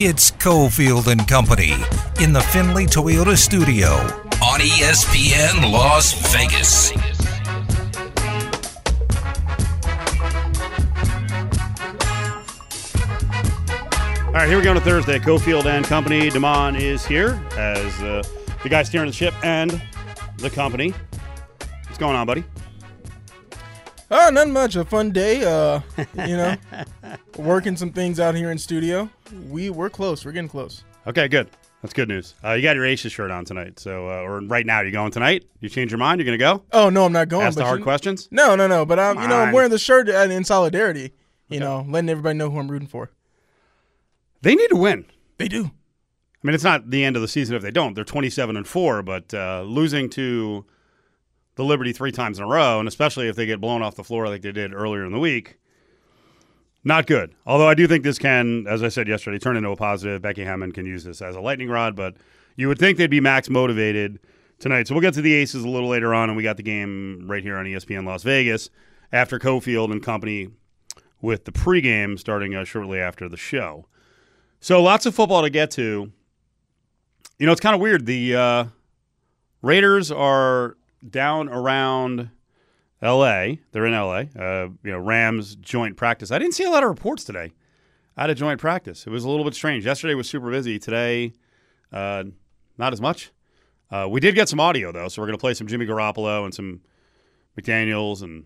It's Cofield and Company in the Findlay Toyota studio on ESPN Las Vegas. All right, here we go on a Thursday. Cofield and Company. Damon is here as uh, the guy steering the ship and the company. What's going on, buddy? Oh, not much. A fun day. Uh, you know, working some things out here in studio. We we're close. We're getting close. Okay, good. That's good news. Uh, you got your Aces shirt on tonight, so uh, or right now. You going tonight? You change your mind? You're gonna go? Oh no, I'm not going. Ask the hard you, questions. No, no, no. But I'm, Come you know, I'm wearing the shirt in solidarity. You Okay. know, letting everybody know who I'm rooting for. They need to win. They do. I mean, it's not the end of the season if they don't. They're 27 and four, but uh, losing to the Liberty three times in a row, and especially if they get blown off the floor like they did earlier in the week, not good. Although I do think this can, as I said yesterday, turn into a positive. Becky Hammon can use this as a lightning rod, but you would think they'd be max motivated tonight. So we'll get to the Aces a little later on, and we got the game right here on ESPN Las Vegas after Cofield and company with the pregame starting uh, shortly after the show. So lots of football to get to. You know, it's kind of weird. The uh, Raiders are down around L.A. They're in L.A. Uh, you know, Rams joint practice. I didn't see a lot of reports today out of joint practice. It was a little bit strange. Yesterday was super busy. Today, uh, not as much. Uh, we did get some audio though, so we're going to play some Jimmy Garoppolo and some McDaniels, and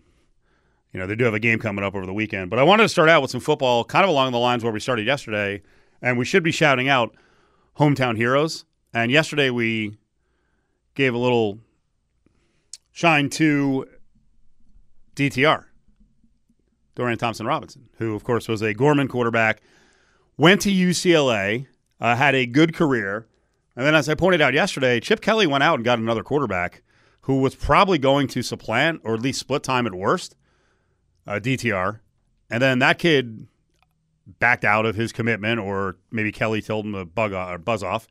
you know they do have a game coming up over the weekend. But I wanted to start out with some football, kind of along the lines where we started yesterday, and we should be shouting out hometown heroes. And yesterday we gave a little shine to DTR, Dorian Thompson Robinson, who, of course, was a Gorman quarterback, went to UCLA, uh, had a good career. And then, as I pointed out yesterday, Chip Kelly went out and got another quarterback who was probably going to supplant or at least split time at worst, uh, DTR. And then that kid backed out of his commitment, or maybe Kelly told him to bug off, or buzz off.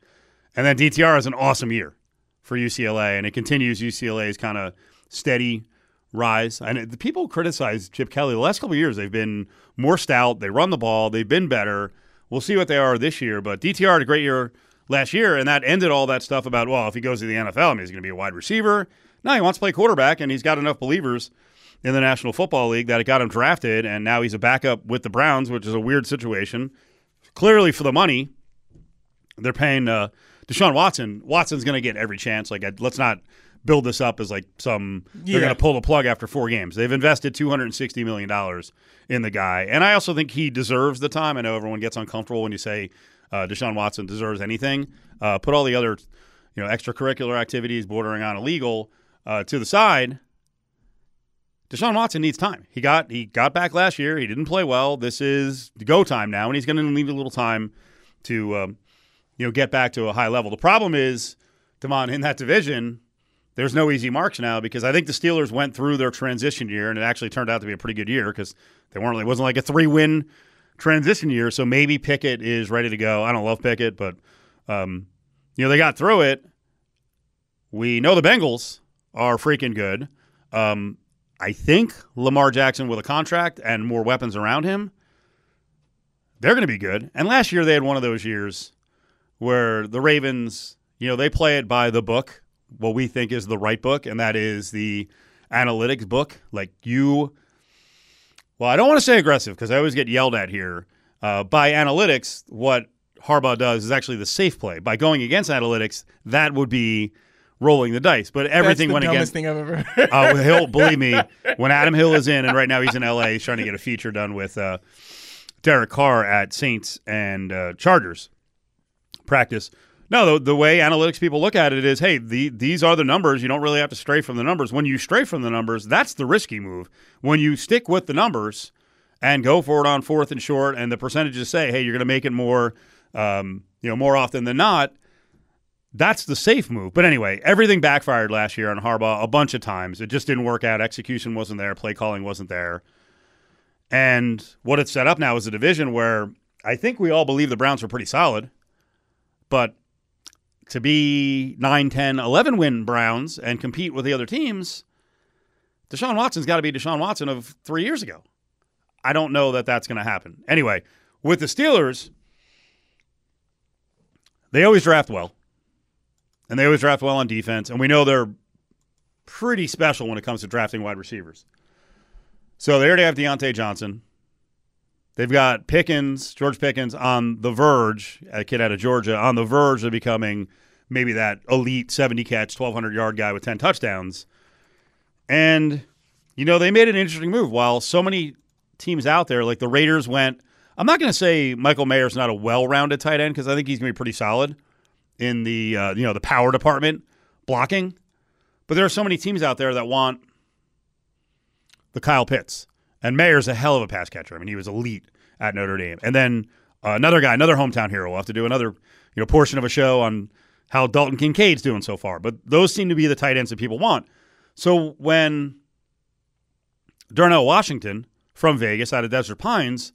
And then DTR has an awesome year for UCLA, and it continues UCLA's kind of steady rise. And the people criticize Chip Kelly the last couple of years. They've been more stout. They run the ball. They've been better. We'll see what they are this year. But DTR had a great year last year, and that ended all that stuff about well, if he goes to the NFL, I mean, he's going to be a wide receiver. No, he wants to play quarterback, and he's got enough believers in the National Football League that it got him drafted, and now he's a backup with the Browns, which is a weird situation. Clearly, for the money, they're paying uh, Deshaun Watson. Watson's going to get every chance. Like, let's not build this up as like some they're going to pull the plug after four games. They've invested two hundred and sixty million dollars in the guy, and I also think he deserves the time. I know everyone gets uncomfortable when you say uh, Deshaun Watson deserves anything. Uh, put all the other, you know, extracurricular activities bordering on illegal uh, to the side. Deshaun Watson needs time. He got he got back last year. He didn't play well. This is the go time now, and he's going to need a little time to um, you know get back to a high level. The problem is, Damon, in that division, there's no easy marks now because I think the Steelers went through their transition year, and it actually turned out to be a pretty good year because they weren't. It wasn't like a three win transition year. So maybe Pickett is ready to go. I don't love Pickett, but um, you know they got through it. We know the Bengals are freaking good. Um, I think Lamar Jackson with a contract and more weapons around him, they're going to be good. And last year they had one of those years where the Ravens, you know, they play it by the book, what we think is the right book, and that is the analytics book. Like you, well, I don't want to say aggressive because I always get yelled at here. Uh, by analytics, what Harbaugh does is actually the safe play. By going against analytics, that would be rolling the dice. But everything That's went the against dumbest thing I've ever heard. Oh, he'll believe me. When Adam Hill is in, and right now he's in LA, he's trying to get a feature done with uh, Derek Carr at Saints and uh, Chargers practice. No, the, the way analytics people look at it is, hey, the, these are the numbers. You don't really have to stray from the numbers. When you stray from the numbers, that's the risky move. When you stick with the numbers and go for it on fourth and short, and the percentages say, hey, you're going to make it more, um, you know, more often than not. That's the safe move. But anyway, everything backfired last year on Harbaugh a bunch of times. It just didn't work out. Execution wasn't there. Play calling wasn't there. And what it's set up now is a division where I think we all believe the Browns are pretty solid. But to be 9, 10, 11 win Browns and compete with the other teams, Deshaun Watson's got to be Deshaun Watson of three years ago. I don't know that that's going to happen. Anyway, with the Steelers, they always draft well, and they always draft well on defense, and we know they're pretty special when it comes to drafting wide receivers. So they already have Diontae Johnson. They've got Pickens, George Pickens, on the verge, a kid out of Georgia, on the verge of becoming maybe that elite 70 catch, 1,200 yard guy with 10 touchdowns. And, you know, they made an interesting move. While so many teams out there, like the Raiders went, I'm not going to say Michael Mayer's not a well rounded tight end because I think he's going to be pretty solid in the, uh, you know, the power department blocking. But there are so many teams out there that want the Kyle Pitts. And Mayer's a hell of a pass catcher. I mean, he was elite at Notre Dame. And then uh, another guy, another hometown hero. We'll have to do another, you know, portion of a show on how Dalton Kincaid's doing so far. But those seem to be the tight ends that people want. So when Darnell Washington from Vegas out of Desert Pines,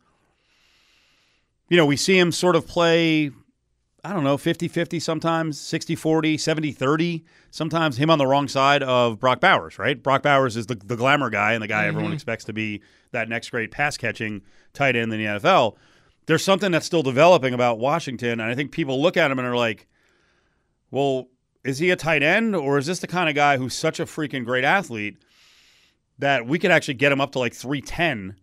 you know, we see him sort of play I don't know, 50 50 sometimes, 60 40, 70 30. Sometimes him on the wrong side of Brock Bowers, right? Brock Bowers is the, the glamour guy and the guy mm-hmm. everyone expects to be that next great pass catching tight end in the NFL. There's something that's still developing about Washington. And I think people look at him and are like, well, is he a tight end or is this the kind of guy who's such a freaking great athlete that we could actually get him up to like 310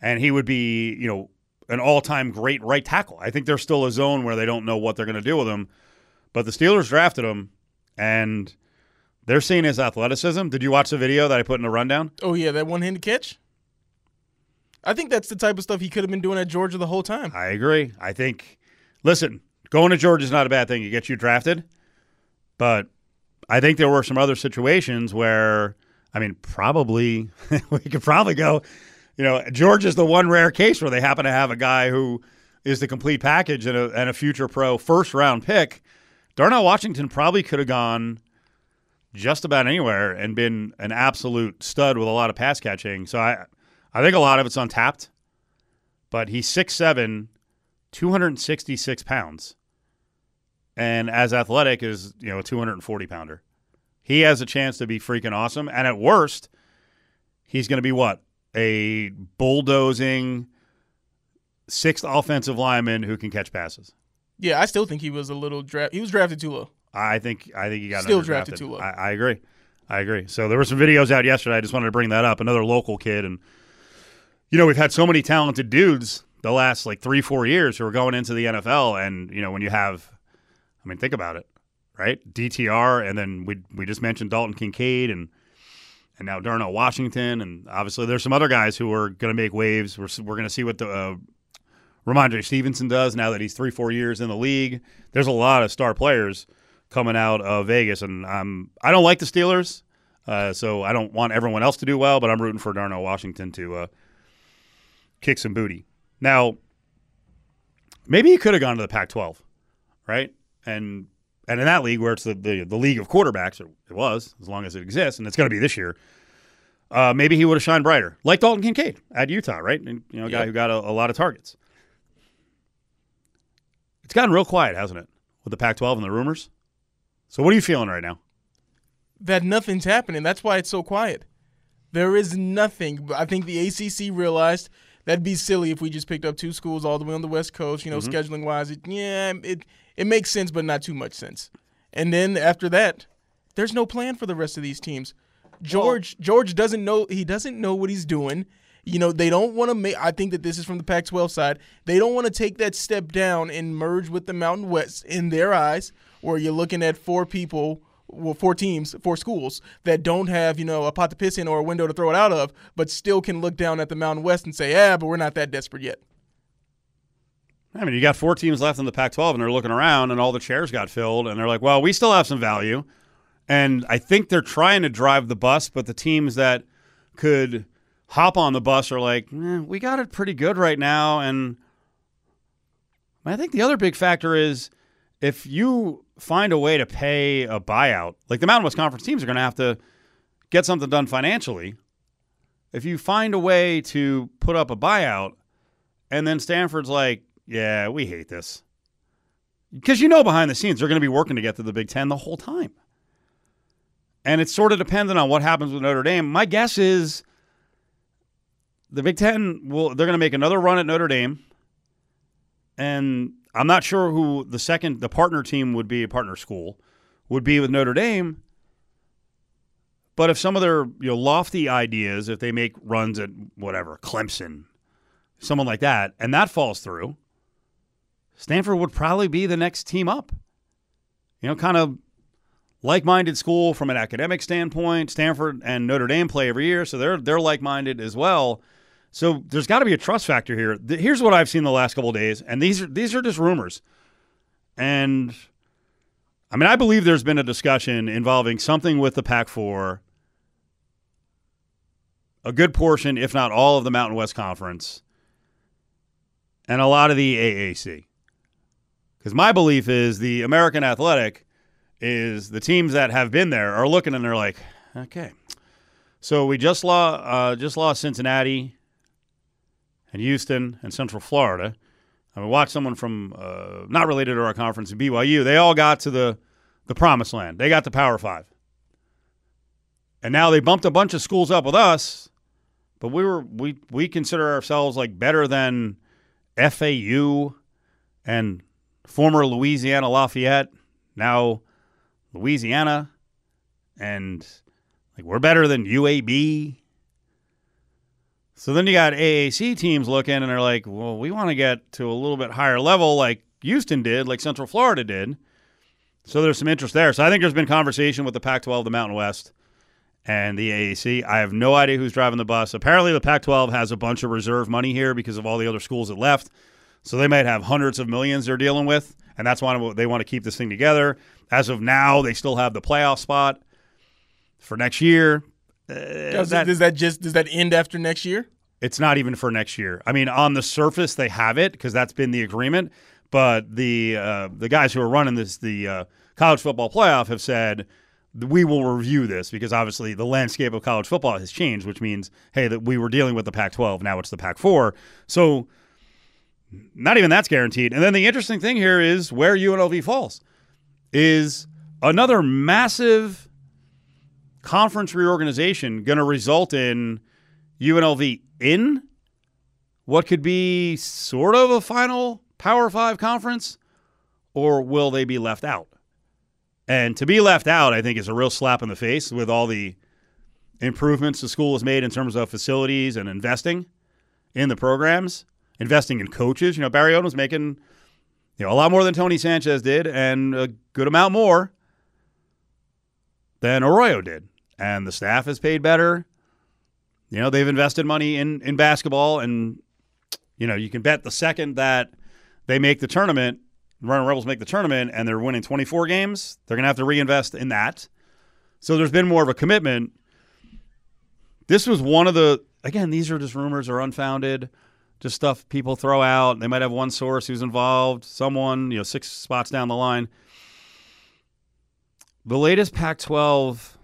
and he would be, you know, an all-time great right tackle. I think there's still a zone where they don't know what they're going to do with him. But the Steelers drafted him, and they're seeing his athleticism. Did you watch the video that I put in the rundown? Oh yeah, that one-handed catch. I think that's the type of stuff he could have been doing at Georgia the whole time. I agree. I think. Listen, going to Georgia is not a bad thing. You get you drafted, but I think there were some other situations where, I mean, probably we could probably go you know, Georgia's the one rare case where they happen to have a guy who is the complete package and a, and a future pro first round pick. Darnell Washington probably could have gone just about anywhere and been an absolute stud with a lot of pass catching. So I, I think a lot of it's untapped. But he's 6'7", 266 pounds, and as athletic as you know a 240 pounder. He has a chance to be freaking awesome. And at worst, he's going to be what a bulldozing sixth offensive lineman who can catch passes. Yeah, I still think he was a little draft. He was drafted too low. I think I think he got still drafted too low. I, I, agree. I agree. So there were some videos out yesterday. I just wanted to bring that up. Another local kid, and you know we've had so many talented dudes the last like three four years who are going into the NFL, and you know when you have, I mean, think about it, right? DTR, and then we we just mentioned Dalton Kincaid and and now Darnell Washington, and obviously there's some other guys who are going to make waves. We're, we're going to see what the uh, Rhamondre Stevenson does now that he's three, four years in the league. There's a lot of star players coming out of Vegas, and I'm I don't like the Steelers, uh, so I don't want everyone else to do well, but I'm rooting for Darnell Washington to uh, kick some booty. Now, maybe he could have gone to the Pac-12, right? And and in that league where it's the, the, the league of quarterbacks, it was as long as it exists, and it's going to be this year. Uh, maybe he would have shined brighter, like Dalton Kincaid at Utah, right? And, you know, a guy yep. who got a, a lot of targets. It's gotten real quiet, hasn't it, with the Pac-12 and the rumors? So, what are you feeling right now? That nothing's happening. That's why it's so quiet. There is nothing. I think the ACC realized that'd be silly if we just picked up two schools all the way on the West Coast. You know, mm-hmm. scheduling wise, it, yeah, it it makes sense, but not too much sense. And then after that, there's no plan for the rest of these teams. George well, George doesn't know he doesn't know what he's doing. You know, they don't want to make I think that this is from the Pac-12 side. They don't want to take that step down and merge with the Mountain West in their eyes, where you're looking at four people well, four teams, four schools that don't have, you know, a pot to piss in or a window to throw it out of, but still can look down at the Mountain West and say, yeah, but we're not that desperate yet. I mean, you got four teams left in the Pac 12, and they're looking around, and all the chairs got filled, and they're like, well, we still have some value. And I think they're trying to drive the bus, but the teams that could hop on the bus are like, eh, we got it pretty good right now. And I think the other big factor is if you find a way to pay a buyout, like the Mountain West Conference teams are going to have to get something done financially. If you find a way to put up a buyout, and then Stanford's like, yeah, we hate this. Because you know behind the scenes they're going to be working to get to the Big Ten the whole time. And it's sort of dependent on what happens with Notre Dame. My guess is the Big Ten will they're going to make another run at Notre Dame. And I'm not sure who the second the partner team would be a partner school would be with Notre Dame. But if some of their you know lofty ideas, if they make runs at whatever Clemson, someone like that, and that falls through, Stanford would probably be the next team up. You know, kind of like-minded school from an academic standpoint. Stanford and Notre Dame play every year, so they're they're like-minded as well. So there's got to be a trust factor here. Here's what I've seen the last couple days, and these are these are just rumors. And I mean, I believe there's been a discussion involving something with the Pac-4, a good portion, if not all, of the Mountain West Conference, and a lot of the AAC. Because my belief is the American Athletic is the teams that have been there are looking and they're like, okay, so we just lost uh, just lost Cincinnati and Houston and Central Florida. I mean, watch someone from uh, not related to our conference BYU. They all got to the the promised land. They got the Power Five, and now they bumped a bunch of schools up with us. But we were we we consider ourselves like better than FAU and former Louisiana Lafayette, now Louisiana, and like we're better than UAB. So then you got AAC teams looking and they're like, well, we want to get to a little bit higher level like Houston did, like Central Florida did. So there's some interest there. So I think there's been conversation with the Pac 12, the Mountain West, and the AAC. I have no idea who's driving the bus. Apparently, the Pac 12 has a bunch of reserve money here because of all the other schools that left. So they might have hundreds of millions they're dealing with, and that's why they want to keep this thing together. As of now, they still have the playoff spot for next year. Uh, does, that, does that just does that end after next year? It's not even for next year. I mean, on the surface, they have it because that's been the agreement. But the uh, the guys who are running this the uh, college football playoff have said we will review this because obviously the landscape of college football has changed, which means hey that we were dealing with the Pac-12, now it's the Pac-4. So not even that's guaranteed. And then the interesting thing here is where UNLV falls is another massive conference reorganization going to result in UNLV in what could be sort of a final Power Five conference, or will they be left out? And to be left out, I think, is a real slap in the face with all the improvements the school has made in terms of facilities and investing in the programs, investing in coaches. You know, Barry Odom's making you know a lot more than Tony Sanchez did, and a good amount more than Arroyo did. And the staff has paid better. You know, they've invested money in in basketball, and you know, you can bet the second that they make the tournament, Running Rebels make the tournament, and they're winning 24 games, they're to have to reinvest in that. So there's been more of a commitment. This was one of the again, these are just rumors are unfounded, just stuff people throw out. They might have one source who's involved, someone, you know, six spots down the line. The latest Pac 12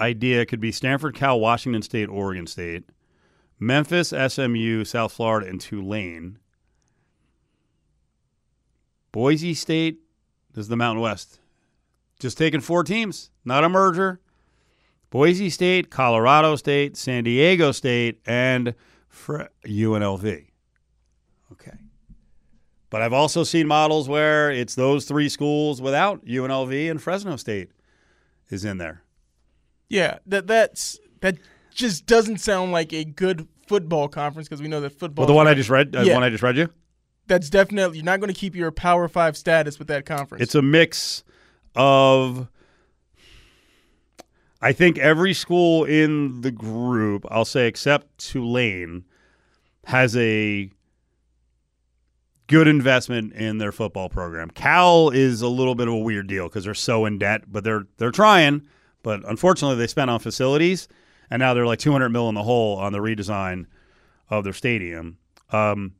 idea could be Stanford, Cal, Washington State, Oregon State, Memphis, SMU, South Florida, and Tulane. Boise State this is the Mountain West. Just taking four teams, not a merger. Boise State, Colorado State, San Diego State, and UNLV. Okay. But I've also seen models where it's those three schools without UNLV and Fresno State is in there. Yeah, that that's that just doesn't sound like a good football conference because we know that football. Well, the one I just read, uh, yeah. one I just read you. That's definitely you're not going to keep your Power Five status with that conference. It's a mix of. I think every school in the group, I'll say except Tulane, has a good investment in their football program. Cal is a little bit of a weird deal because they're so in debt, but they're they're trying. But unfortunately, they spent on facilities, and now they're like 200 mil in the hole on the redesign of their stadium. Um,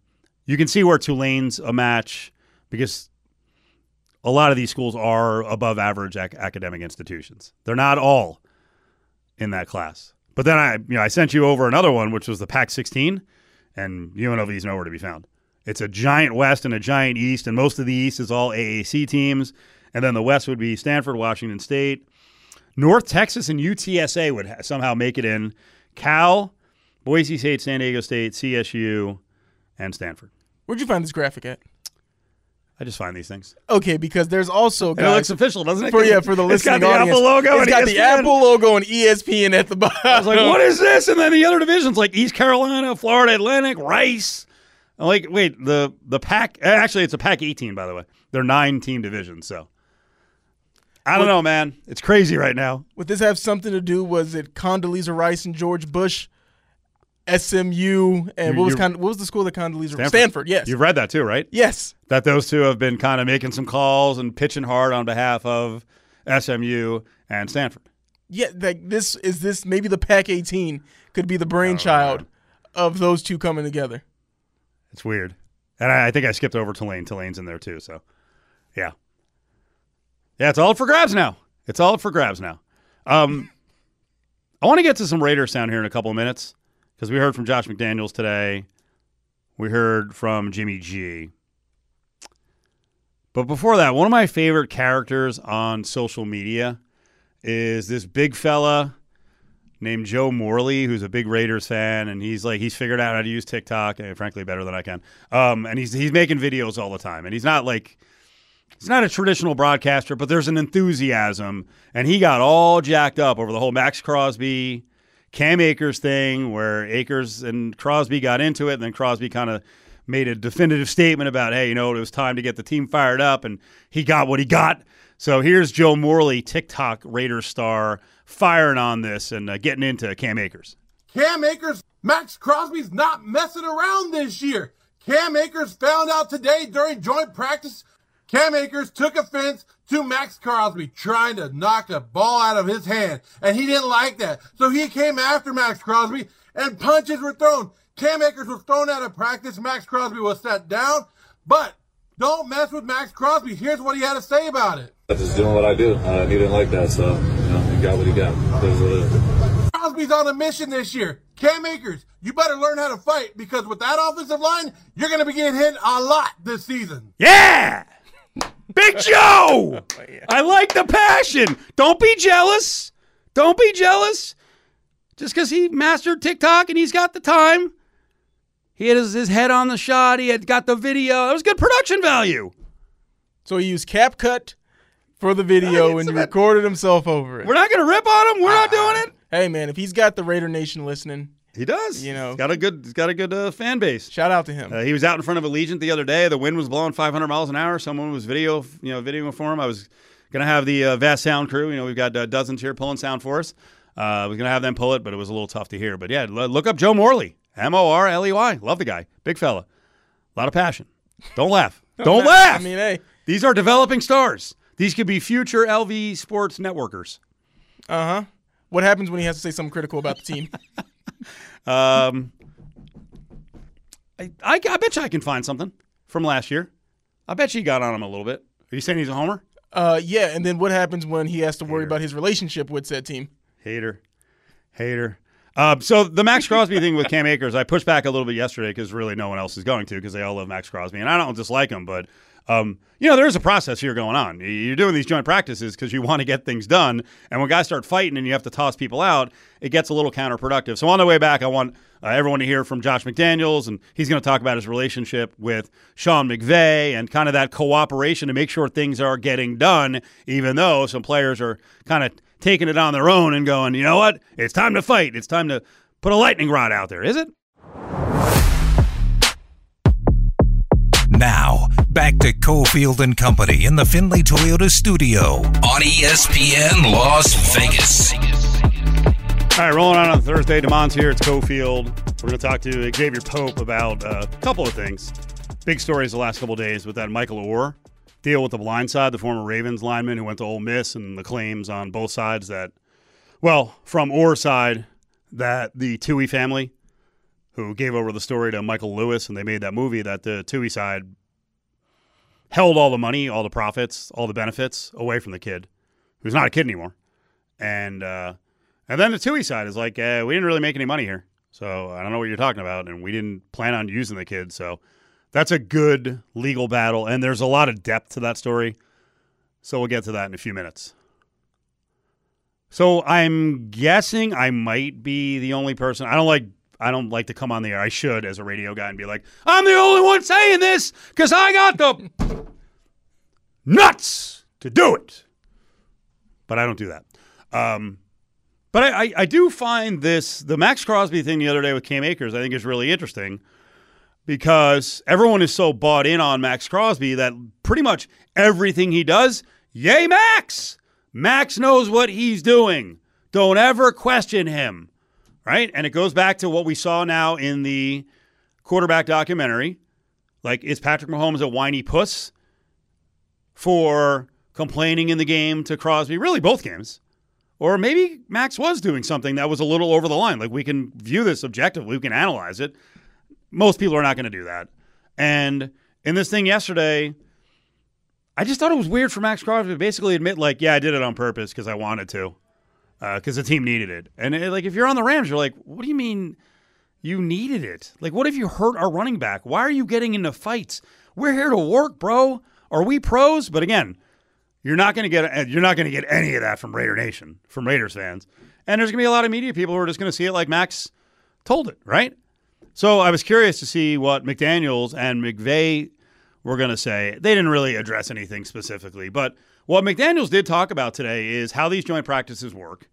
you can see where Tulane's a match because a lot of these schools are above average ac- academic institutions. They're not all in that class. But then I, you know, I sent you over another one, which was the Pac-16, and UNLV is nowhere to be found. It's a giant West and a giant East, and most of the East is all AAC teams, and then the West would be Stanford, Washington State, North Texas and UTSA would ha- somehow make it in. Cal, Boise State, San Diego State, CSU, and Stanford. Where'd you find this graphic at? I just find these things. Okay, because there's also And it looks official, doesn't it? for yeah for the it's got the audience. Apple logo. It's got the ESPN. Apple logo and ESPN at the bottom. I was like, what is this? And then the other divisions like East Carolina, Florida Atlantic, Rice. I'm like, wait, the the pack eh, actually it's a Pac 18 by the way. They're nine team divisions, so I don't know, man. It's crazy right now. Would this have something to do? Was it Condoleezza Rice and George Bush, SMU, and You- what was you- Con- what was the school that Condoleezza Stanford. Stanford yes, You've read that too, right? yes. That those two have been kind of making some calls and pitching hard on behalf of SMU and Stanford. Yeah, like this is this maybe the Pac 18 could be the Oh, brainchild of those two coming together. It's weird. And I, I think I skipped over Tulane. Tulane's in there too. So, yeah. Yeah, it's all for grabs now. It's all for grabs now. Um, I want to get to some Raiders sound here in a couple of minutes because we heard from Josh McDaniels today. We heard from Jimmy G. But before that, one of my favorite characters on social media is this big fella named Joe Morley, who's a big Raiders fan, and he's like he's figured out how to use TikTok, and frankly, better than I can. Um, and he's he's making videos all the time, and he's not like he's not a traditional broadcaster, but there's an enthusiasm, and he got all jacked up over the whole Maxx Crosby, Cam Akers thing, where Akers and Crosby got into it, and then Crosby kind of made a definitive statement about, hey, you know, it was time to get the team fired up, and he got what he got. So here's Joe Morley, TikTok Raiders star, firing on this and uh, getting into Cam Akers. Cam Akers, Maxx Crosby's not messing around this year. Cam Akers found out today during joint practice. Cam Akers took offense to Maxx Crosby trying to knock the ball out of his hand, and he didn't like that. So he came after Maxx Crosby, and punches were thrown. Cam Akers was thrown out of practice. Maxx Crosby was set down, but don't mess with Maxx Crosby. Here's what he had to say about it. I'm just doing what I do. Uh, he didn't like that, so you know, he got what he got. It is what it is. Crosby's on a mission this year. Cam Akers, you better learn how to fight because with that offensive line, you're going to be getting hit a lot this season. Yeah! Big Joe! I like the passion. Don't be jealous. Don't be jealous. Just because he mastered TikTok and he's got the time. He had his, his head on the shot. He had got the video. It was good production value. So he used CapCut for the video and he recorded himself over it. We're not going to rip on him. We're not uh-uh. doing it. Hey man, if he's got the Raider Nation listening, He does. You know. he's got a good, he's got a good uh, fan base. shout out to him. Uh, he was out in front of Allegiant the other day. The wind was blowing 500 miles an hour. Someone was video, you know, videoing for him. I was going to have the uh, Vast Sound crew. You know, we've got uh, dozens here pulling sound for us. Uh, I was going to have them pull it, but it was a little tough to hear. But yeah, look up Joe Morley, M O R L E Y. Love the guy, big fella, a lot of passion. Don't laugh. Don't laugh. I mean, hey, These are developing stars. These could be future LV sports networkers. uh huh. What happens when he has to say something critical about the team? Um, I, I, I bet you I can find something from last year. I bet you got on him a little bit. Are you saying he's a homer? uh, yeah, and then what happens when he has to worry about his relationship with said team? Hater. Hater. Uh, so the Maxx Crosby thing with Cam Akers, I pushed back a little bit yesterday because really no one else is going to because they all love Maxx Crosby, and I don't dislike him, but um, you know there is a process here going on. You're doing these joint practices because you want to get things done, and when guys start fighting and you have to toss people out, it gets a little counterproductive. So on the way back, I want uh, everyone to hear from Josh McDaniels, and he's going to talk about his relationship with Sean McVay and kind of that cooperation to make sure things are getting done, even though some players are kind of taking it on their own and going, you know what? It's time to fight. It's time to put a lightning rod out there, is it? Now, back to Cofield and Company in the Findlay Toyota studio. on ESPN Las Vegas. All right, rolling on on Thursday. Damon's here. It's Cofield. We're going to talk to Exavier Pope about a couple of things. Big stories the last couple of days with that Michael Oher deal with the blind side, the former Ravens lineman who went to Ole Miss, and the claims on both sides that, well, from Oher's side, that the Tuohy family, who gave over the story to Michael Lewis, and they made that movie, that the Tuohy side held all the money, all the profits, all the benefits away from the kid, who's not a kid anymore. And uh, and then the Tuohy side is like, uh, we didn't really make any money here, so I don't know what you're talking about, and we didn't plan on using the kid. So that's a good legal battle, and there's a lot of depth to that story. So we'll get to that in a few minutes. So I'm guessing I might be the only person. I don't like I don't like to come on the air. I should as a radio guy and be like, I'm the only one saying this because I got the nuts to do it. But I don't do that. Um, but I, I, I do find this the Maxx Crosby thing the other day with Cam Akers. I think is really interesting because everyone is so bought in on Maxx Crosby that pretty much everything he does, yay, Max! Max knows what he's doing. Don't ever question him, right? And it goes back to what we saw now in the quarterback documentary. Like, is Patrick Mahomes a whiny puss for complaining in the game to Crosby? Really, both games. Or maybe Max was doing something that was a little over the line. Like, we can view this objectively, we can analyze it. Most people are not going to do that. And in this thing yesterday, I just thought it was weird for Maxx Crosby to basically admit, like, yeah, I did it on purpose because I wanted to, because uh, the team needed it. And it, like, if you're on the Rams, you're like, what do you mean you needed it? Like, what if you hurt our running back? Why are you getting into fights? We're here to work, bro. Are we pros? But again, you're not going to get you're not going to get any of that from Raider Nation, from Raiders fans. And there's going to be a lot of media people who are just going to see it like Max told it, right? So I was curious to see what McDaniels and McVay were going to say. They didn't really address anything specifically, but what McDaniels did talk about today is how these joint practices work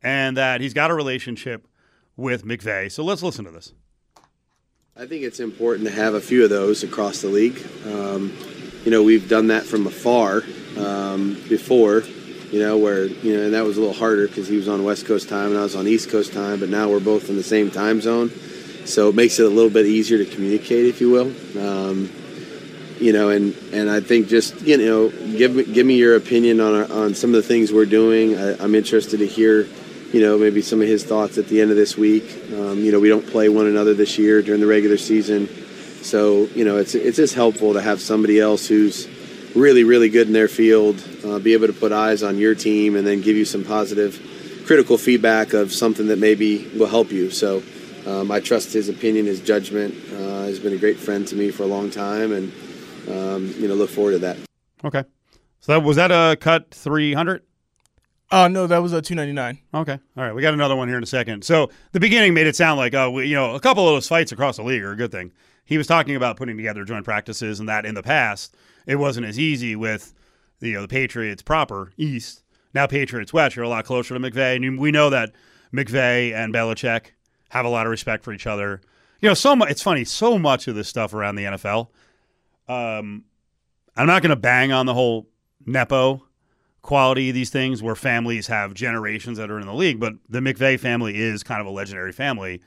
and that he's got a relationship with McVay. So let's listen to this. I think it's important to have a few of those across the league. Um, you know, we've done that from afar um, before, you know, where, you know, and that was a little harder because he was on West Coast time and I was on East Coast time, but now we're both in the same time zone. So it makes it a little bit easier to communicate, if you will. Um, you know, and, and I think just, you know, give me, give me your opinion on, our, on some of the things we're doing. I, I'm interested to hear, you know, maybe some of his thoughts at the end of this week. Um, you know, we don't play one another this year during the regular season. So, you know, it's, it's just helpful to have somebody else who's really, really good in their field, uh, be able to put eyes on your team and then give you some positive, critical feedback of something that maybe will help you. So um, I trust his opinion, his judgment. Uh, he's been a great friend to me for a long time and, um, you know, look forward to that. Okay. So that was that a cut 300? Oh no, that was a two ninety nine. Okay. All right. We got another one here in a second. So the beginning made it sound like, oh, we, you know, a couple of those fights across the league are a good thing. He was talking about putting together joint practices and that in the past it wasn't as easy with the, you know, the Patriots proper East. Now Patriots West, you're a lot closer to McVay. And we know that McVay and Belichick have a lot of respect for each other. You know, so much. It's funny. So much of this stuff around the NFL. Um, I'm not going to bang on the whole nepo quality of these things, where families have generations that are in the league. But the McVay family is kind of a legendary family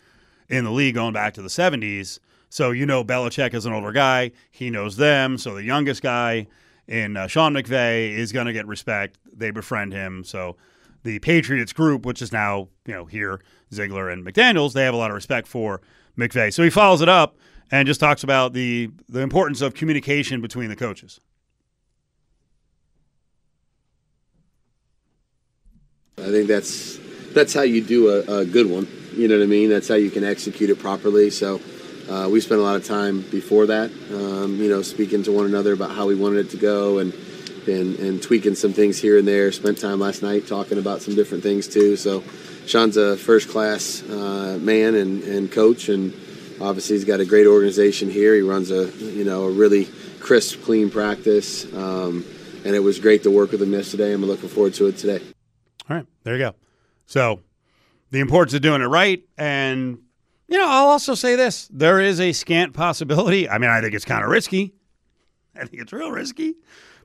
in the league going back to the 70s. So you know, Belichick is an older guy. He knows them. So the youngest guy in uh, Sean McVay is going to get respect. They befriend him. So the Patriots group, which is now you know here Ziegler and McDaniels, they have a lot of respect for McVay. So he follows it up and just talks about the the importance of communication between the coaches. I think that's that's how you do a, a good one. You know what I mean? That's how you can execute it properly. So uh, we spent a lot of time before that, um, you know, speaking to one another about how we wanted it to go and, and and tweaking some things here and there. Spent time last night talking about some different things too. So Sean's a first class uh, man and, and coach, and obviously he's got a great organization here. He runs a you know a really crisp, clean practice, um, and it was great to work with him yesterday. I'm looking forward to it today. All right, there you go. So the importance of doing it right, and you know, I'll also say this: there is a scant possibility. I mean, I think it's kind of risky. I think it's real risky,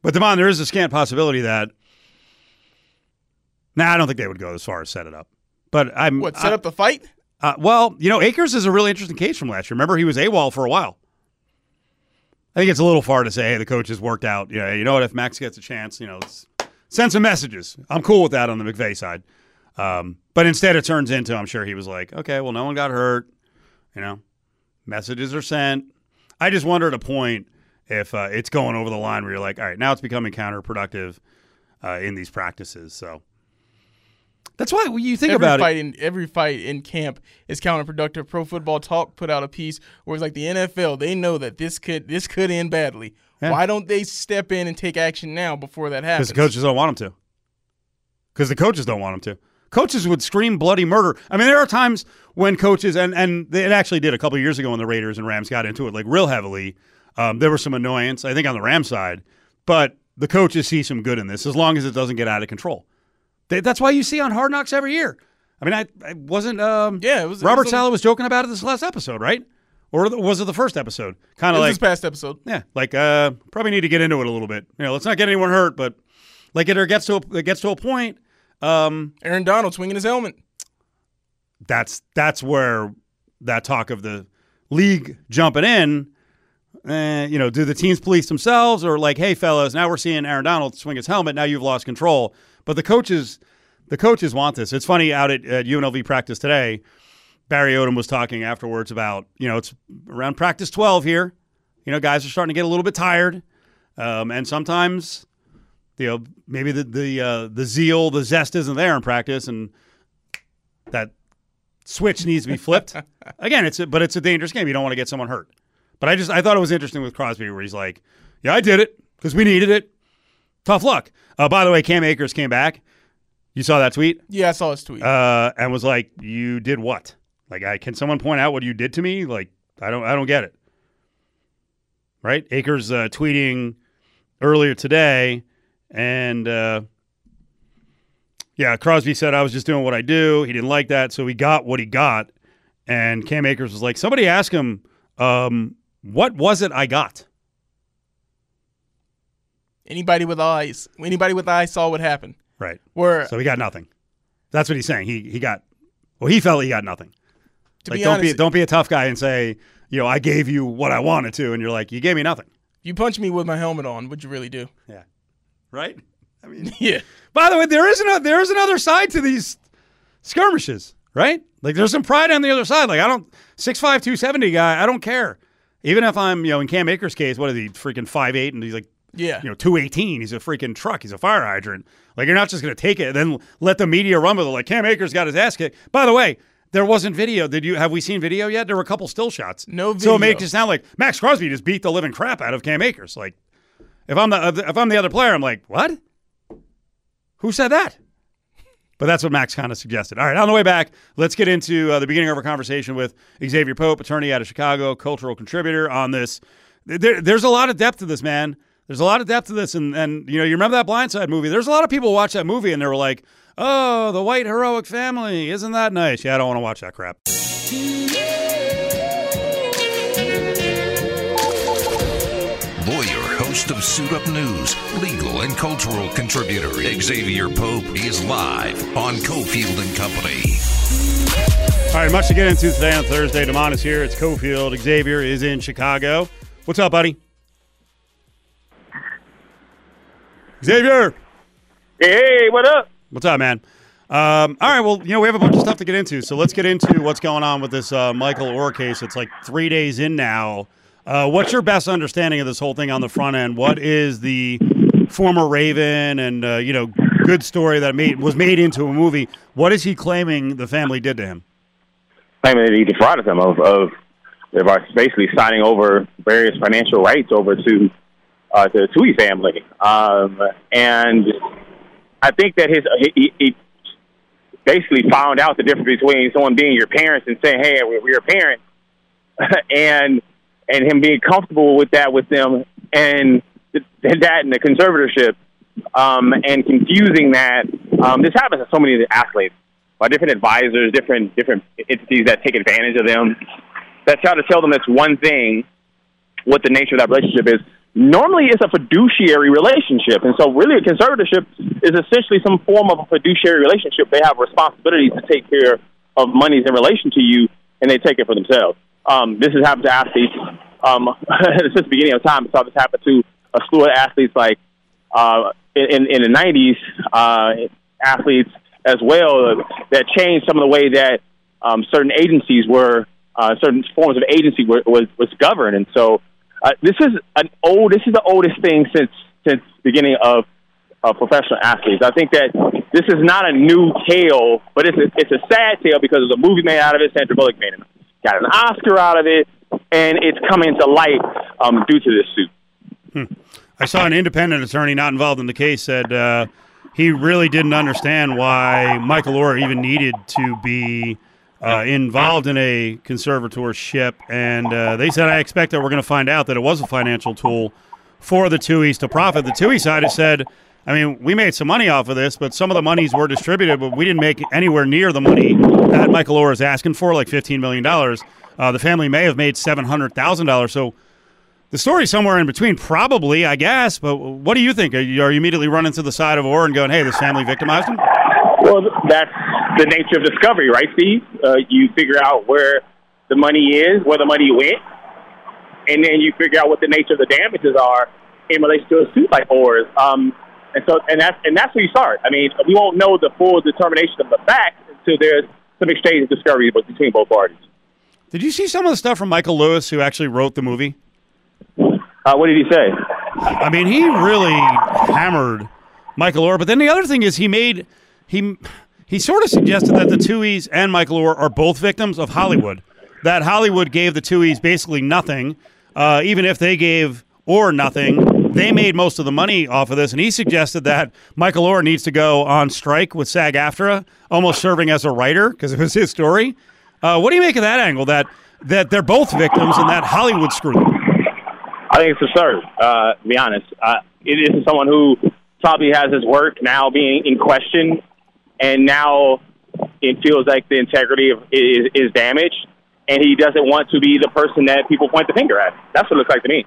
but Devon, there is a scant possibility that. Nah, I don't think they would go as far as set it up. But I'm What set I- up the fight? Uh, well, you know, Akers is a really interesting case from last year. Remember, he was AWOL for a while. I think it's a little far to say, hey, the coach has worked out. Yeah, you know what? If Max gets a chance, you know, send some messages. I'm cool with that on the McVay side. Um, but instead, it turns into, I'm sure he was like, okay, well, no one got hurt. You know, messages are sent. I just wonder at a point if uh, it's going over the line where you're like, all right, now it's becoming counterproductive uh, in these practices. So that's why when you think every about fight it. in every fight in camp is counterproductive. Pro Football Talk put out a piece where it's like the NFL. They know that this could this could end badly. Yeah. Why don't they step in and take action now before that happens? Because the coaches don't want them to. Because the coaches don't want him to. coaches would scream bloody murder. I mean, there are times when coaches and and it actually did a couple of years ago when the Raiders and Rams got into it like real heavily. Um, there was some annoyance, I think, on the Rams side, but the coaches see some good in this as long as it doesn't get out of control. They, that's why you see on Hard Knocks every year. I mean, I, I wasn't. Um, Yeah, it was- it Robert was a- Saleh was joking about it this last episode, right? Or was it the first episode? Kind of like this past episode. yeah, like uh, probably need to get into it a little bit. You know, let's not get anyone hurt, but like it gets to a, it gets to a point. Um, Aaron Donald swinging his helmet. that's that's where that talk of the league jumping in. Eh, you know, do the teams police themselves, or like, hey, fellas, now we're seeing Aaron Donald swing his helmet. Now you've lost control. But the coaches, the coaches want this. It's funny out at, at UNLV practice today. Barry Odom was talking afterwards about you know it's around practice twelve here. You know, guys are starting to get a little bit tired, um, and sometimes you know maybe the the uh, the zeal, the zest isn't there in practice, and that switch needs to be flipped. Again, it's a, but it's a dangerous game. You don't want to get someone hurt. But I just I thought it was interesting with Crosby where he's like, "Yeah, I did it because we needed it. Tough luck." Uh, by the way, Cam Akers came back. You saw that tweet Yeah, I saw his tweet. uh, and was like, "You did what? Like, I can someone point out what you did to me? Like, I don't I don't get it." Right? Akers uh, tweeting earlier today, and uh, yeah, Crosby said I was just doing what I do. He didn't like that, so he got what he got. And Cam Akers was like, somebody ask him, um, what was it I got? Anybody with eyes, anybody with eyes saw what happened. Right. Where So he got nothing. That's what he's saying. He he got well, he felt he got nothing. to like be don't be honest, don't be a tough guy and say, you know, I gave you what I wanted to, and you're like, you gave me nothing. you punch me with my helmet on, what'd you really do? Yeah. Right? I mean Yeah. By the way, there is another there is another side to these skirmishes, right? Like there's some pride on the other side. Like I don't six five two seventy guy, I don't care. Even if I'm, you know, in Cam Akers' case, what is he, freaking 5'8", and he's like, Yeah. you know, 218. He's a freaking truck. He's a fire hydrant. Like, you're not just going to take it and then let the media run with it. Like, Cam Akers got his ass kicked. By the way, there wasn't video. Did you have we seen video yet? There were a couple still shots. No video. So it makes it sound like Maxx Crosby just beat the living crap out of Cam Akers. Like, if I'm the if I'm the other player, I'm like, what? Who said that? But that's what Max kind of suggested. All right, on the way back, let's get into uh, the beginning of our conversation with Exavier Pope, attorney out of Chicago, cultural contributor on this. There, there's a lot of depth to this, man. There's a lot of depth to this, and and you know, you remember that Blindside movie? There's a lot of people watch that movie and they were like, "Oh, the white heroic family, isn't that nice?" Yeah, I don't want to watch that crap. Lawyer, host of Suit Up News, legal and cultural contributor Exavier Pope is live on Cofield and Company. All right, much to get into today on Thursday. Damon is here. It's Cofield. Exavier is in Chicago. What's up, buddy? Exavier. Hey, what up? What's up, man? Um, all right, well, you know, we have a bunch of stuff to get into, so let's get into what's going on with this uh, Michael Oher case. It's like three days in now. Uh, what's your best understanding of this whole thing on the front end? What is the former Raven and uh, you know good story that made was made into a movie? What is he claiming the family did to him? Claiming that he defrauded them of, of of basically signing over various financial rights over to uh, to the Tuohy family, um, and I think that his he, he basically found out the difference between someone being your parents and saying, "Hey, we're, your parents," and and him being comfortable with that with them, and th- that and the conservatorship, um, and confusing that. Um, this happens to so many athletes, by different advisors, different different entities that take advantage of them, that try to tell them it's one thing, what the nature of that relationship is. Normally, it's a fiduciary relationship, and so really, a conservatorship is essentially some form of a fiduciary relationship. They have responsibilities to take care of monies in relation to you, and they take it for themselves. Um, this has happened to athletes um, since the beginning of time. So this happened to a slew of athletes like uh, in in the '90s, uh, athletes as well that changed some of the way that um, certain agencies were, uh, certain forms of agency were, was was governed, and so uh, this is an old. This is the oldest thing since since beginning of uh, professional athletes. I think that this is not a new tale, but it's a, it's a sad tale because there's a movie made out of it. Sandra Bullock made it, got an Oscar out of it, and it's coming to light um, due to this suit. I saw an independent attorney not involved in the case said uh, he really didn't understand why Michael Oher even needed to be uh, involved in a conservatorship. And uh, they said, I expect that we're going to find out that it was a financial tool for the Tuohys to profit. The Tuohy side has said, I mean, we made some money off of this, but some of the monies were distributed, but we didn't make anywhere near the money that Michael Oher is asking for, like $15 million. Uh, the family may have made $700,000. So the story's somewhere in between, probably, I guess. But what do you think? Are you, are you immediately running to the side of Oher and going, hey, this family victimized him? Well, that's the nature of discovery, right, Steve? Uh, you figure out where the money is, where the money went, and then you figure out what the nature of the damages are in relation to a suit like Oher's. Um, and so, and that's and that's where you start. I mean, we won't know the full determination of the facts until there's some exchange of discovery between both parties. Did you see some of the stuff from Michael Lewis, who actually wrote the movie? Uh, what did he say? I mean, he really hammered Michael Oher. But then the other thing is, he made he he sort of suggested that the Tuohys and Michael Oher are both victims of Hollywood. That Hollywood gave the Tuohys basically nothing, uh, even if they gave Oher nothing. They made most of the money off of this, and he suggested that Michael Oher needs to go on strike with SAG-AFTRA, almost serving as a writer because it was his story. Uh, what do you make of that angle? That that they're both victims, and that Hollywood screwed them. I think it's absurd. Uh, to be honest, uh, it is someone who probably has his work now being in question, and now it feels like the integrity of is, is damaged, and he doesn't want to be the person that people point the finger at. That's what it looks like to me.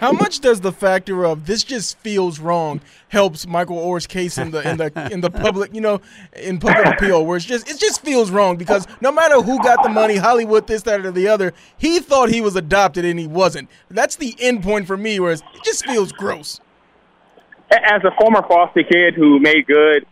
How much does the factor of this just feels wrong helps Michael Oher's case in the in the in the public, you know, in public appeal, where it's just it just feels wrong because no matter who got the money, Hollywood, this, that, or the other, he thought he was adopted and he wasn't. That's the end point for me, whereas it just feels gross. As a former foster kid who made good,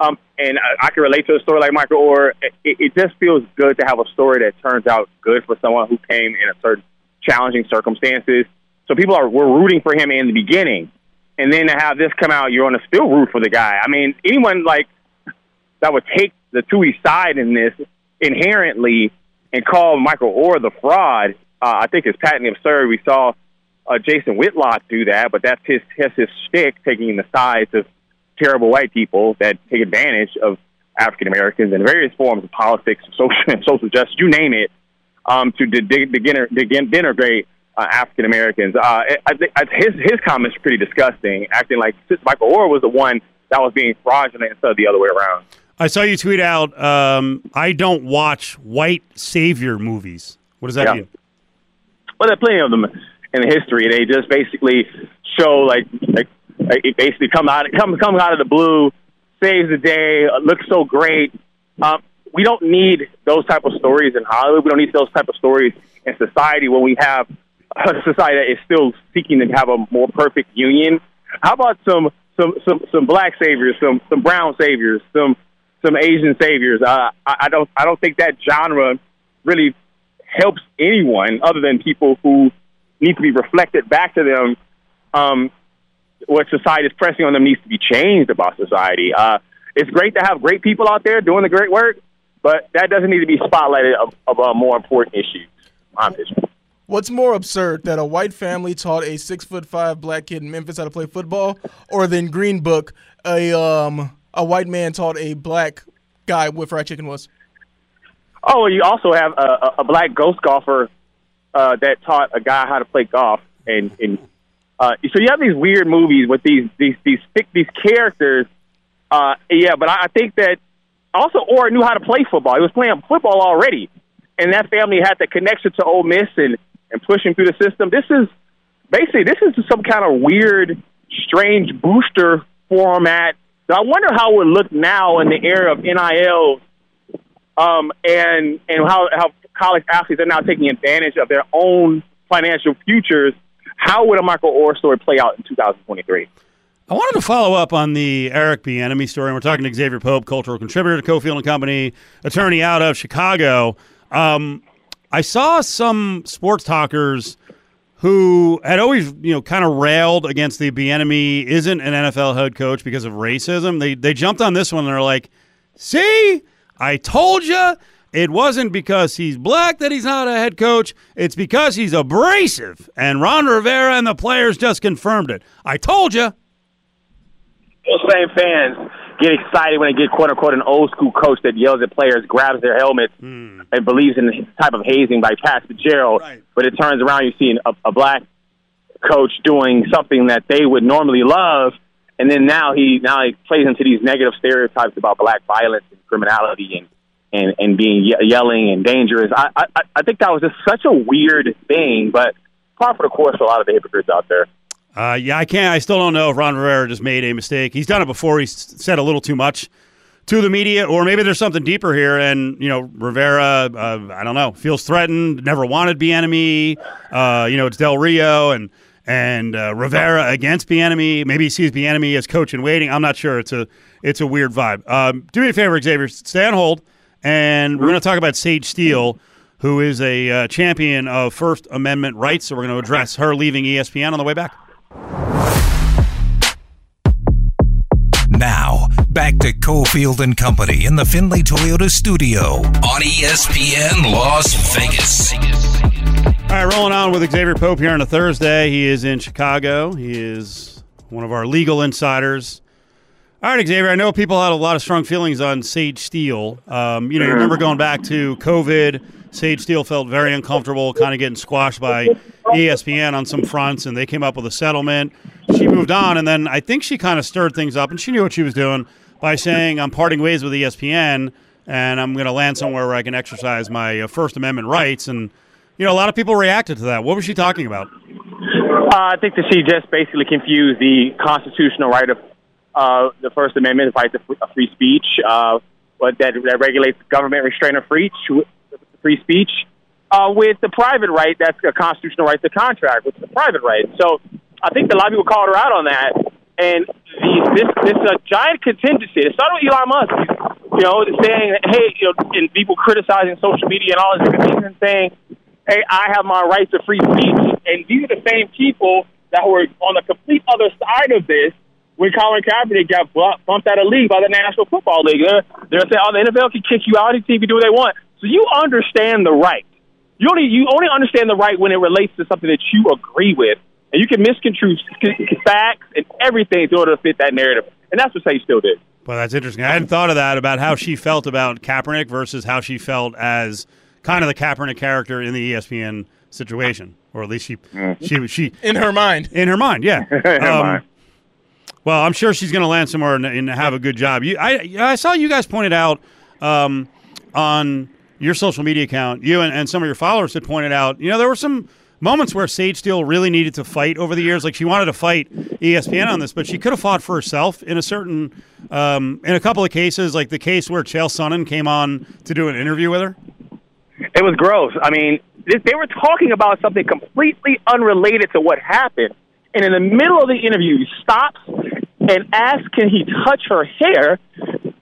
um, and I, I can relate to a story like Michael Oher, it, it just feels good to have a story that turns out good for someone who came in a certain challenging circumstances so people are were rooting for him in the beginning, and then to have this come out, you're going to still root for the guy. I mean, anyone like that would take the Tuohy side in this inherently and call Michael Oher the fraud, uh, I think is patently absurd. We saw uh, Jason Whitlock do that, but that's his that's his stick, taking the sides of terrible white people that take advantage of African Americans in various forms of politics, social and social justice, you name it, um, to de- de- de- denigrate uh, African Americans. Uh, I, I, his his comments are pretty disgusting, acting like Michael Oher was the one that was being fraudulent instead of the other way around. I saw you tweet out, um, "I don't watch white savior movies." What does that yeah. mean? Well, there are plenty of them in history. They just basically show like like, it basically come out come come out of the blue, saves the day, uh, looks so great. Um, we don't need those type of stories in Hollywood. We don't need those type of stories in society when we have a society that is still seeking to have a more perfect union. How about some some some some black saviors, some some brown saviors, some some Asian saviors? Uh, I, I don't I don't think that genre really helps anyone other than people who need to be reflected back to them. Um, what society is pressing on them needs to be changed about society. Uh, it's great to have great people out there doing the great work, but that doesn't need to be spotlighted of, of a more important issue. My vision. What's more absurd that a white family taught a six foot five black kid in Memphis how to play football, or than Green Book, a um a white man taught a black guy what fried chicken was? Oh, you also have a, a black ghost golfer uh, that taught a guy how to play golf, and and uh, so you have these weird movies with these these these these characters. Uh, yeah, but I think that also Oher knew how to play football. He was playing football already, and that family had the connection to Ole Miss and and pushing through the system. This is basically this is some kind of weird, strange booster format. So I wonder how it would look now in the era of NIL, um, and and how how college athletes are now taking advantage of their own financial futures. How would a Michael Oher story play out in 2023? I wanted to follow up on the Eric Bieniemy story. And we're talking to Exavier Pope, cultural contributor to Cofield and Company, attorney out of Chicago. Um, I saw some sports talkers who had always, you know, kind of railed against the Bieniemy isn't an NFL head coach because of racism. They they jumped on this one and they're like, "See, I told you." It wasn't because he's black that he's not a head coach. It's because he's abrasive. And Ron Rivera and the players just confirmed it. I told you. Those same fans get excited when they get quote unquote an old school coach that yells at players, grabs their helmets, hmm. and believes in the type of hazing by Pat Fitzgerald. Right. But it turns around, you see a, a black coach doing something that they would normally love, and then now he now he plays into these negative stereotypes about black violence and criminality and and and being ye- yelling and dangerous. I, I I think that was just such a weird thing, but par for the course a lot of the hypocrites out there. Uh, yeah, I can't. I still don't know if Ron Rivera just made a mistake. He's done it before. He's said a little too much to the media, or maybe there's something deeper here. And you know, Rivera, uh, I don't know, feels threatened. Never wanted Bieniemy. Uh, you know, it's Del Rio and and uh, Rivera against Bieniemy. Maybe he sees Bieniemy as coach in waiting. I'm not sure. It's a it's a weird vibe. Um, do me a favor, Exavier. Stay on hold, and we're going to talk about Sage Steele. Who is a uh, champion of First Amendment rights? So we're going to address her leaving ESPN on the way back. Now, back to Cofield and Company in the Findlay Toyota studio on ESPN Las Vegas. All right, rolling on with Exavier Pope here on a Thursday. He is in Chicago. He is one of our legal insiders. All right, Exavier, I know people had a lot of strong feelings on Sage Steele. Um, you know, you remember going back to COVID, Sage Steele felt very uncomfortable, kind of getting squashed by ESPN on some fronts, and they came up with a settlement. She moved on, and then I think she kind of stirred things up, and she knew what she was doing by saying, I'm parting ways with ESPN, and I'm going to land somewhere where I can exercise my uh, First Amendment rights. And, you know, a lot of people reacted to that. What was she talking about? Uh, I think that she just basically confused the constitutional right of uh, the First Amendment, the right to free, uh, speech, uh, but that, that regulates government restraint of free, free speech, uh, with the private right, that's a constitutional right to contract, which is a private right. So I think a lot of people called her out on that. And the, this this uh, giant contingency. It started with Elon Musk, you know, saying, "Hey," you know, and people criticizing social media and all this different and saying, "Hey, I have my right to free speech." And these are the same people that were on the complete other side of this when Colin Kaepernick got bumped out of league by the National Football League. They're, they're saying, "Oh, the NFL can kick you out. The team can do what they want." So you understand the right. You only you only understand the right when it relates to something that you agree with, and you can misconstrue facts and everything in order to fit that narrative. And that's what Sage Steele did. Well, that's interesting. I hadn't thought of that about how she felt about Kaepernick versus how she felt as kind of the Kaepernick character in the ESPN situation, or at least she she she In her mind. in her mind, yeah. Mm-hmm. In her Um, mind. Well, I'm sure she's going to land somewhere and, and have a good job. You, I, I saw you guys pointed out um, on your social media account, you and, and some of your followers had pointed out, you know, there were some moments where Sage Steele really needed to fight over the years. Like she wanted to fight ESPN on this, but she could have fought for herself in a certain, um, in a couple of cases, like the case where Chael Sonnen came on to do an interview with her. It was gross. I mean, they were talking about something completely unrelated to what happened. And in the middle of the interview, he stops and asks, Can he touch her hair?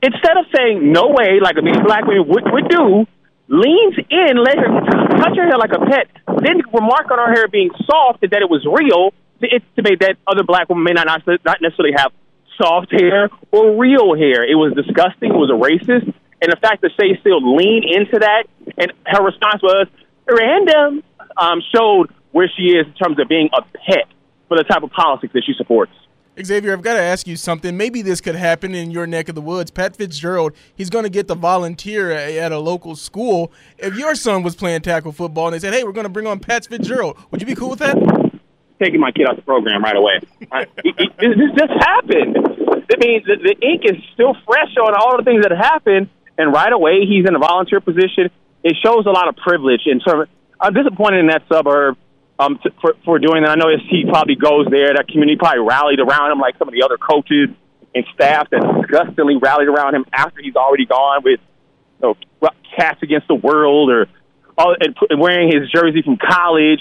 Instead of saying, No way, like a mean black woman would, would do, leans in, let her touch her hair like a pet, then remark on her hair being soft and that it was real to intimate that other black women may not, not necessarily have soft hair or real hair. It was disgusting. It was a racist. And the fact that Sage Steele leaned into that and her response was random um, showed where she is in terms of being a pet for the type of politics that she supports. Exavier, I've got to ask you something. Maybe this could happen in your neck of the woods. Pat Fitzgerald, he's going to get the volunteer at a local school. If your son was playing tackle football and they said, hey, we're going to bring on Pat Fitzgerald, would you be cool with that? Taking my kid out the program right away. I, it, it, this just happened. I mean, the, the ink is still fresh on all the things that happened, and right away he's in a volunteer position. It shows a lot of privilege. And so I'm disappointed in that suburb um, to, for, for doing that. I know he probably goes there. That community probably rallied around him like some of the other coaches and staff that disgustingly rallied around him after he's already gone with you know, cats against the world or all, and, and wearing his jersey from college.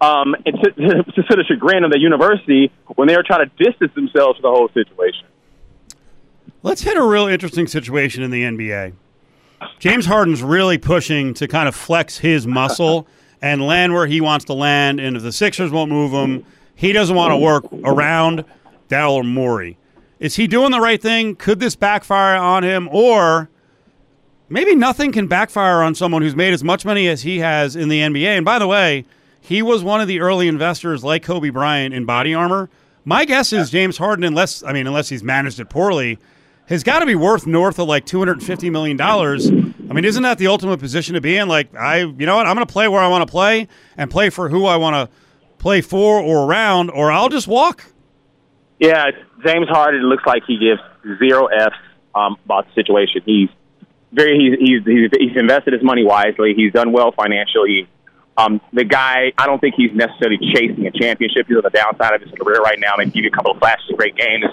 Um, and to, to, to the chagrin of the university when they were trying to distance themselves from the whole situation. Let's hit a real interesting situation in the NBA. James Harden's really pushing to kind of flex his muscle and land where he wants to land. And if the Sixers won't move him, he doesn't want to work around Daryl Morey. Is he doing the right thing? Could this backfire on him? Or maybe nothing can backfire on someone who's made as much money as he has in the NBA. And by the way, he was one of the early investors like Kobe Bryant in body armor. My guess is James Harden, unless I mean, unless he's managed it poorly, has got to be worth north of like two hundred and fifty million dollars. I mean, isn't that the ultimate position to be in? Like, I, you know what, I'm going to play where I want to play and play for who I want to play for or around, or I'll just walk. Yeah, James Harden looks like he gives zero f's um, about the situation. He's very he's, he's he's he's invested his money wisely. He's done well financially. Um, the guy, I don't think he's necessarily chasing a championship. He's on the downside of his career right now. Maybe give you a couple of flashes great games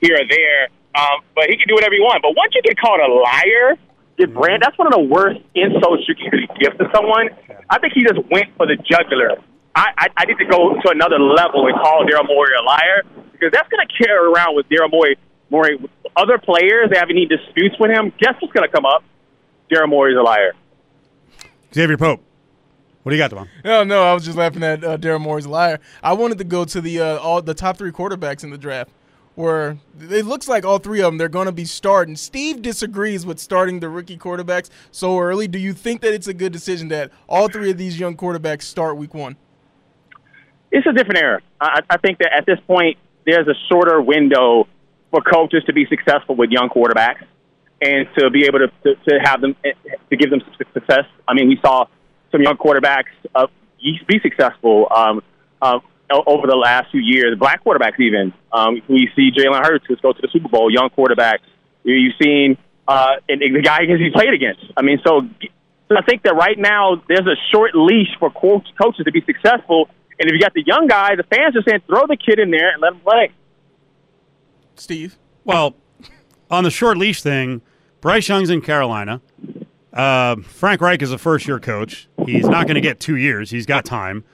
here or there. Um, but he can do whatever he wants. But once you get called a liar, get brand, that's one of the worst insults you can really give to someone. I think he just went for the jugular. I, I, I need to go to another level and call Daryl Morey a liar because that's going to carry around with Daryl Morey. Morey, other players that have any disputes with him. Guess what's going to come up? Daryl Morey's a liar. Exavier Pope. What do you got, Devon? No, no, I was just laughing at uh, Daryl Morey's a liar. I wanted to go to the uh, all the top three quarterbacks in the draft, where it looks like all three of them they're going to be starting. Steve disagrees with starting the rookie quarterbacks so early. Do you think that it's a good decision that all three of these young quarterbacks start week one? It's a different era. I, I think that at this point, there's a shorter window for coaches to be successful with young quarterbacks and to be able to, to, to have them to give them success. I mean, we saw some young quarterbacks uh, be successful um, uh, over the last few years. Black quarterbacks, even um, we see Jalen Hurts go to the Super Bowl. Young quarterback. You've seen uh, and the guy he played against. I mean, so, I think that right now there's a short leash for coach, coaches to be successful. And if you got the young guy, the fans are saying throw the kid in there and let him play. Steve. Well, on the short leash thing, Bryce Young's in Carolina. Uh, Frank Reich is a first year coach. He's not going to get two years. He's got time.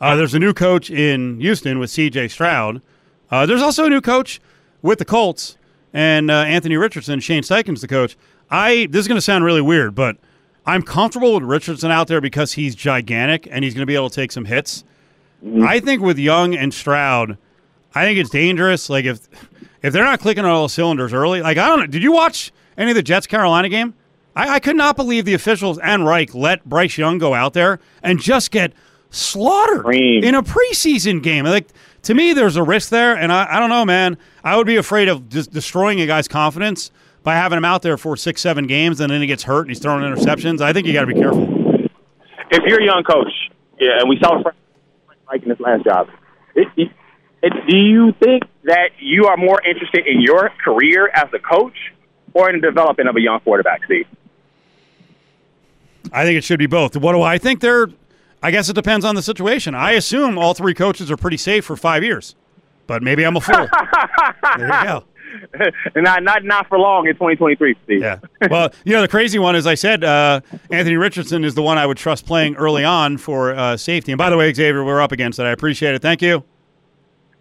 Uh, there's a new coach in Houston with C.J. Stroud. Uh, there's also a new coach with the Colts and uh, Anthony Richardson. Shane Steichen's the coach. I this is going to sound really weird, but I'm comfortable with Richardson out there because he's gigantic and he's going to be able to take some hits. I think with Young and Stroud, I think it's dangerous. Like if if they're not clicking on all cylinders early, like I don't know. Did you watch any of the Jets Carolina game? I, I could not believe the officials and Reich let Bryce Young go out there and just get slaughtered Cream. in a preseason game. Like to me, there's a risk there, and I, I don't know, man. I would be afraid of just destroying a guy's confidence by having him out there for six, seven games, and then he gets hurt and he's throwing interceptions. I think you got to be careful. If you're a young coach, yeah, and we saw Frank Reich in his last job, it, it, it, do you think that you are more interested in your career as a coach or in the development of a young quarterback, Steve? I think it should be both. What do I think? They're. I guess it depends on the situation. I assume all three coaches are pretty safe for five years, but maybe I'm a fool. there you go. not not not for long in 2023, Steve. Yeah. Well, you know, the crazy one, as I said, uh, Anthony Richardson is the one I would trust playing early on for uh, safety. And by the way, Exavier, we're up against it. I appreciate it. Thank you.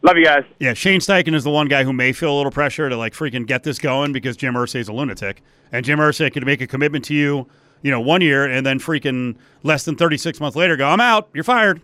Love you guys. Yeah, Shane Steichen is the one guy who may feel a little pressure to like freaking get this going because Jim Irsay is a lunatic, and Jim Irsay could make a commitment to you, you know, one year and then freaking less than 36 months later go, I'm out, you're fired.